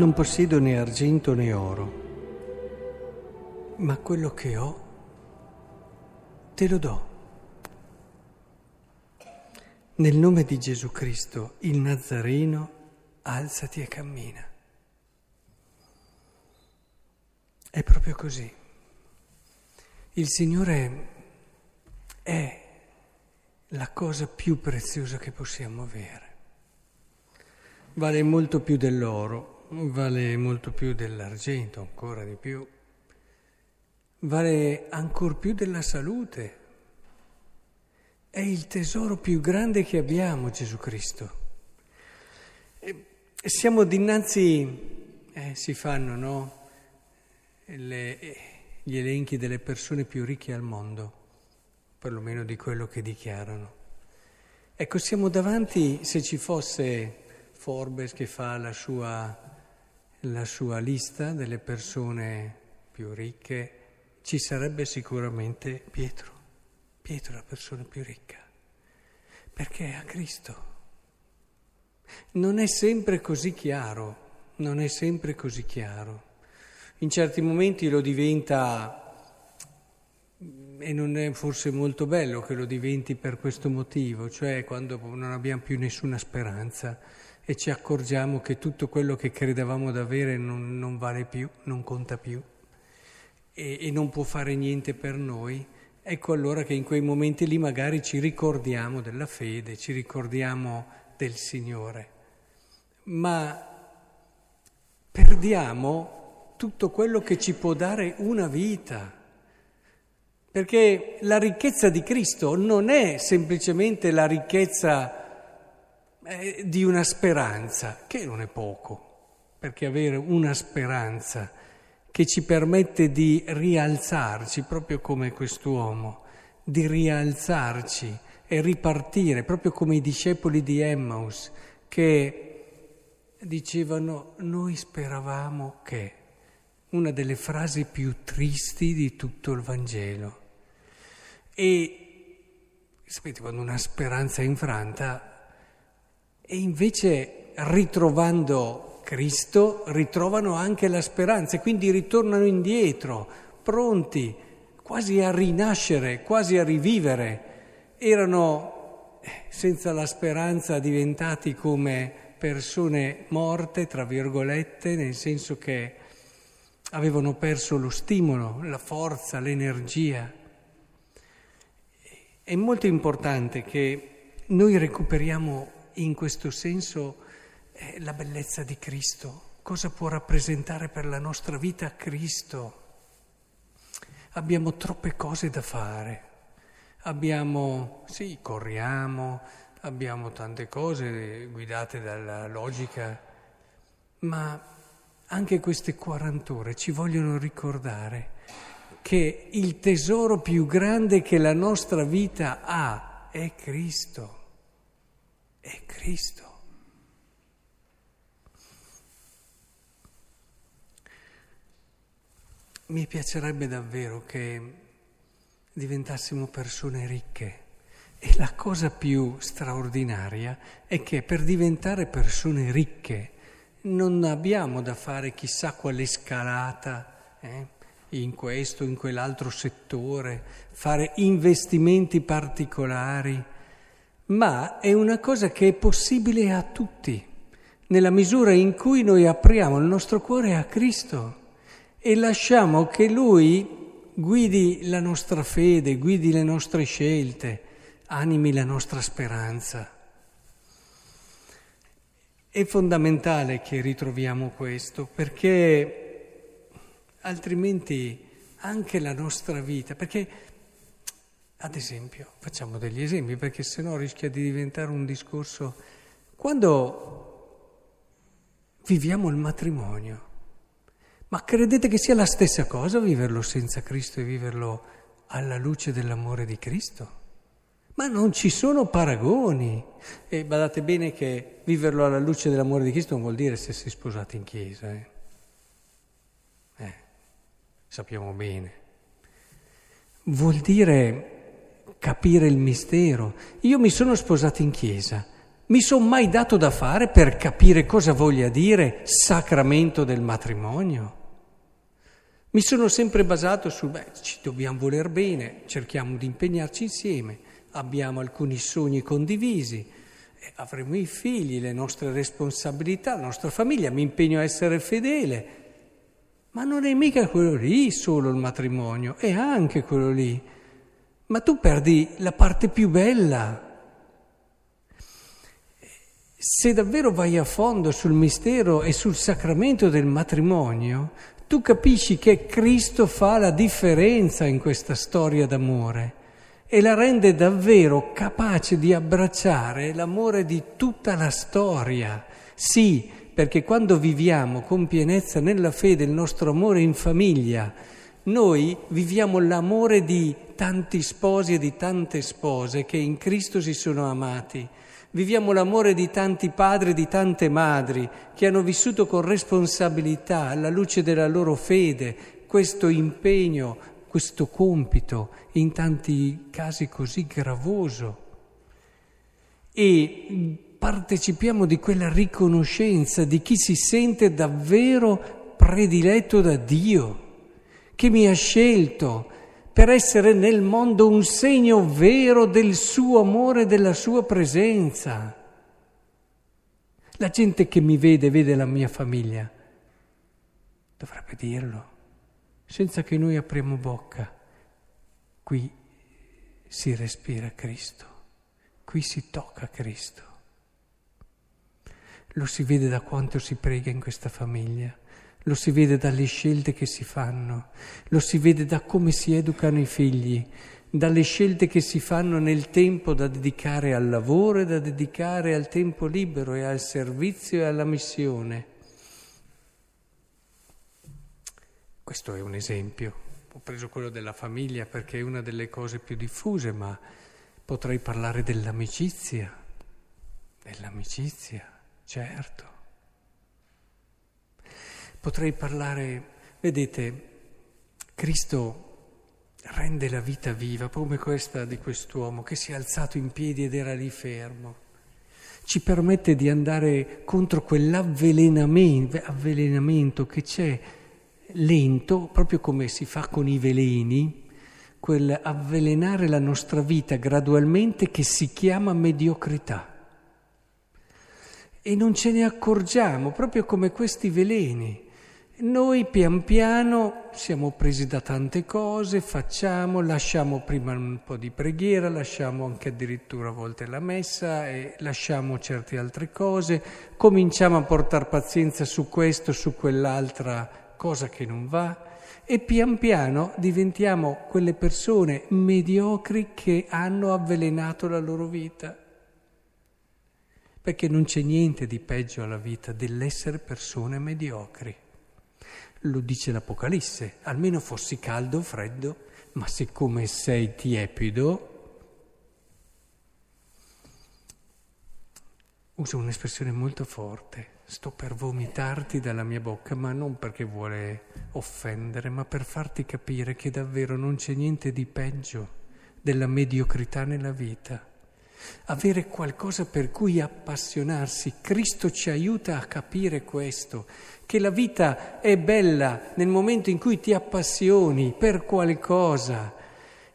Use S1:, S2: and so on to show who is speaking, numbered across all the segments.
S1: Non possiedo né argento né oro, ma quello che ho te lo do. Nel nome di Gesù Cristo, il Nazareno, alzati e cammina. È proprio così. Il Signore è la cosa più preziosa che possiamo avere. Vale molto più dell'oro, vale molto più dell'argento, ancora di più. Vale ancor più della salute. È il tesoro più grande che abbiamo, Gesù Cristo. E siamo dinanzi, eh, si fanno, no? Le, gli elenchi delle persone più ricche al mondo, perlomeno di quello che dichiarano. Ecco, siamo davanti, se ci fosse Forbes che fa la sua, la sua lista delle persone più ricche, ci sarebbe sicuramente Pietro. Pietro è la persona più ricca, perché è a Cristo. Non è sempre così chiaro, non è sempre così chiaro. In certi momenti lo diventa e non è forse molto bello che lo diventi per questo motivo, cioè quando non abbiamo più nessuna speranza e ci accorgiamo che tutto quello che credevamo d'avere non, non vale più, non conta più. E, e non può fare niente per noi, ecco allora che in quei momenti lì magari ci ricordiamo della fede, ci ricordiamo del Signore, ma perdiamo tutto quello che ci può dare una vita. Perché la ricchezza di Cristo non è semplicemente la ricchezza eh, di una speranza, che non è poco, perché avere una speranza che ci permette di rialzarci, proprio come quest'uomo, di rialzarci e ripartire, proprio come i discepoli di Emmaus, che dicevano noi speravamo che una delle frasi più tristi di tutto il Vangelo. E sapete, quando una speranza è infranta, e invece ritrovando Cristo, ritrovano anche la speranza e quindi ritornano indietro, pronti quasi a rinascere, quasi a rivivere. Erano eh, senza la speranza diventati come persone morte, tra virgolette, nel senso che avevano perso lo stimolo, la forza, l'energia. È molto importante che noi recuperiamo in questo senso eh, la bellezza di Cristo, cosa può rappresentare per la nostra vita Cristo. Abbiamo troppe cose da fare, abbiamo, sì, corriamo, abbiamo tante cose guidate dalla logica, ma anche queste 40 ore ci vogliono ricordare che il tesoro più grande che la nostra vita ha è Cristo. È Cristo. Mi piacerebbe davvero che diventassimo persone ricche. E la cosa più straordinaria è che per diventare persone ricche, non abbiamo da fare chissà quale scalata eh, in questo, in quell'altro settore, fare investimenti particolari, ma è una cosa che è possibile a tutti, nella misura in cui noi apriamo il nostro cuore a Cristo e lasciamo che Lui guidi la nostra fede, guidi le nostre scelte, animi la nostra speranza. È fondamentale che ritroviamo questo perché altrimenti anche la nostra vita, perché ad esempio, facciamo degli esempi perché sennò rischia di diventare un discorso, quando viviamo il matrimonio, ma credete che sia la stessa cosa viverlo senza Cristo e viverlo alla luce dell'amore di Cristo? Ma non ci sono paragoni. E badate bene che viverlo alla luce dell'amore di Cristo non vuol dire se sei sposato in chiesa. Eh. eh, sappiamo bene. Vuol dire capire il mistero. Io mi sono sposato in chiesa, mi sono mai dato da fare per capire cosa voglia dire sacramento del matrimonio. Mi sono sempre basato su, beh, ci dobbiamo voler bene, cerchiamo di impegnarci insieme, abbiamo alcuni sogni condivisi, avremo i figli, le nostre responsabilità, la nostra famiglia, mi impegno a essere fedele. Ma non è mica quello lì solo il matrimonio, è anche quello lì. Ma tu perdi la parte più bella. Se davvero vai a fondo sul mistero e sul sacramento del matrimonio, tu capisci che Cristo fa la differenza in questa storia d'amore e la rende davvero capace di abbracciare l'amore di tutta la storia. Sì, perché quando viviamo con pienezza nella fede il nostro amore in famiglia, noi viviamo l'amore di tanti sposi e di tante spose che in Cristo si sono amati. Viviamo l'amore di tanti padri e di tante madri che hanno vissuto con responsabilità, alla luce della loro fede, questo impegno, questo compito, in tanti casi così gravoso. E partecipiamo di quella riconoscenza di chi si sente davvero prediletto da Dio, che mi ha scelto per essere nel mondo un segno vero del suo amore e della sua presenza. La gente che mi vede, vede la mia famiglia, dovrebbe dirlo, senza che noi apriamo bocca. Qui si respira Cristo, qui si tocca Cristo. Lo si vede da quanto si prega in questa famiglia lo si vede dalle scelte che si fanno, lo si vede da come si educano i figli, dalle scelte che si fanno nel tempo da dedicare al lavoro e da dedicare al tempo libero e al servizio e alla missione. Questo è un esempio. Ho preso quello della famiglia perché è una delle cose più diffuse, ma potrei parlare dell'amicizia, dell'amicizia, certo. Potrei parlare, vedete, Cristo rende la vita viva, come questa di quest'uomo che si è alzato in piedi ed era lì fermo. Ci permette di andare contro quell'avvelenamento che c'è lento, proprio come si fa con i veleni, quell'avvelenare la nostra vita gradualmente che si chiama mediocrità. E non ce ne accorgiamo, proprio come questi veleni. Noi pian piano siamo presi da tante cose, facciamo, lasciamo prima un po' di preghiera, lasciamo anche addirittura a volte la messa e lasciamo certe altre cose, cominciamo a portare pazienza su questo, su quell'altra cosa che non va e pian piano diventiamo quelle persone mediocri che hanno avvelenato la loro vita. Perché non c'è niente di peggio alla vita dell'essere persone mediocri. Lo dice l'Apocalisse, almeno fossi caldo o freddo, ma siccome sei tiepido, usa un'espressione molto forte, sto per vomitarti dalla mia bocca, ma non perché vuole offendere, ma per farti capire che davvero non c'è niente di peggio della mediocrità nella vita avere qualcosa per cui appassionarsi. Cristo ci aiuta a capire questo, che la vita è bella nel momento in cui ti appassioni per qualcosa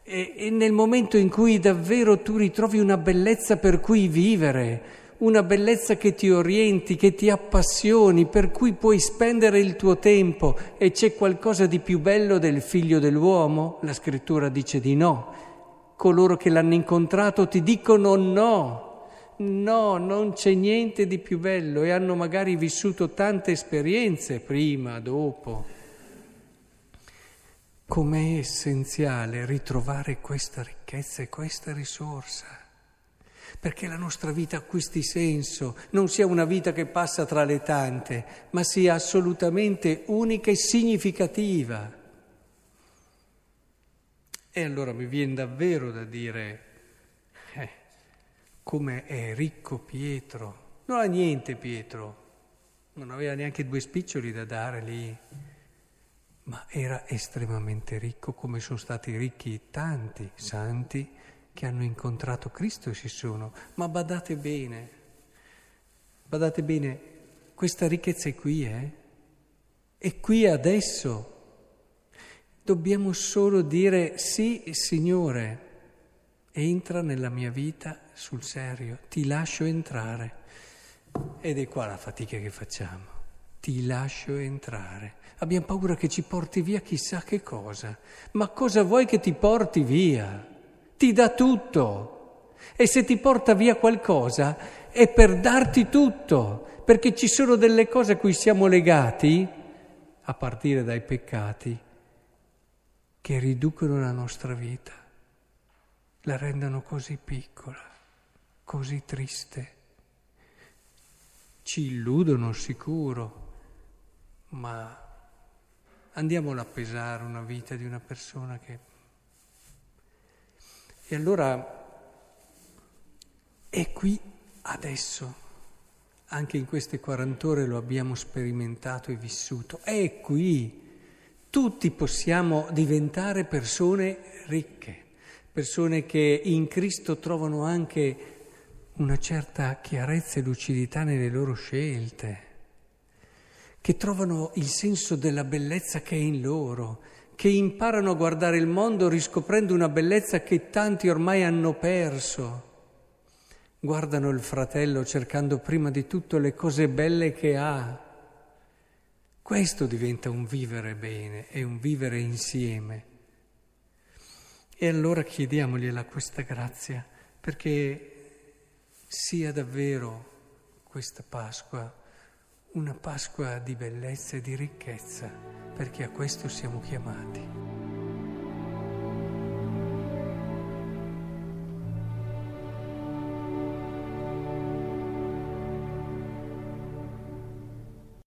S1: e, e nel momento in cui davvero tu ritrovi una bellezza per cui vivere, una bellezza che ti orienti, che ti appassioni, per cui puoi spendere il tuo tempo e c'è qualcosa di più bello del figlio dell'uomo? La scrittura dice di no coloro che l'hanno incontrato ti dicono no, no, non c'è niente di più bello e hanno magari vissuto tante esperienze prima, dopo. Com'è essenziale ritrovare questa ricchezza e questa risorsa, perché la nostra vita acquisti senso, non sia una vita che passa tra le tante, ma sia assolutamente unica e significativa. E allora mi viene davvero da dire, eh, come è ricco Pietro. Non ha niente Pietro, non aveva neanche due spiccioli da dare lì, ma era estremamente ricco come sono stati ricchi tanti santi che hanno incontrato Cristo e si sono. Ma badate bene, Badate bene, questa ricchezza è qui, eh? È qui adesso. Dobbiamo solo dire sì, Signore, entra nella mia vita sul serio, ti lascio entrare. Ed è qua la fatica che facciamo. Ti lascio entrare. Abbiamo paura che ci porti via chissà che cosa. Ma cosa vuoi che ti porti via? Ti dà tutto. E se ti porta via qualcosa è per darti tutto, perché ci sono delle cose a cui siamo legati, a partire dai peccati, che riducono la nostra vita, la rendono così piccola, così triste. Ci illudono sicuro, ma andiamola a pesare una vita di una persona che... E allora è qui adesso, anche in queste 40 ore lo abbiamo sperimentato e vissuto, è qui tutti possiamo diventare persone ricche, persone che in Cristo trovano anche una certa chiarezza e lucidità nelle loro scelte, che trovano il senso della bellezza che è in loro, che imparano a guardare il mondo riscoprendo una bellezza che tanti ormai hanno perso. Guardano il fratello cercando prima di tutto le cose belle che ha questo diventa un vivere bene e un vivere insieme. E allora chiediamogliela questa grazia perché sia davvero questa Pasqua una Pasqua di bellezza e di ricchezza, perché a questo siamo chiamati.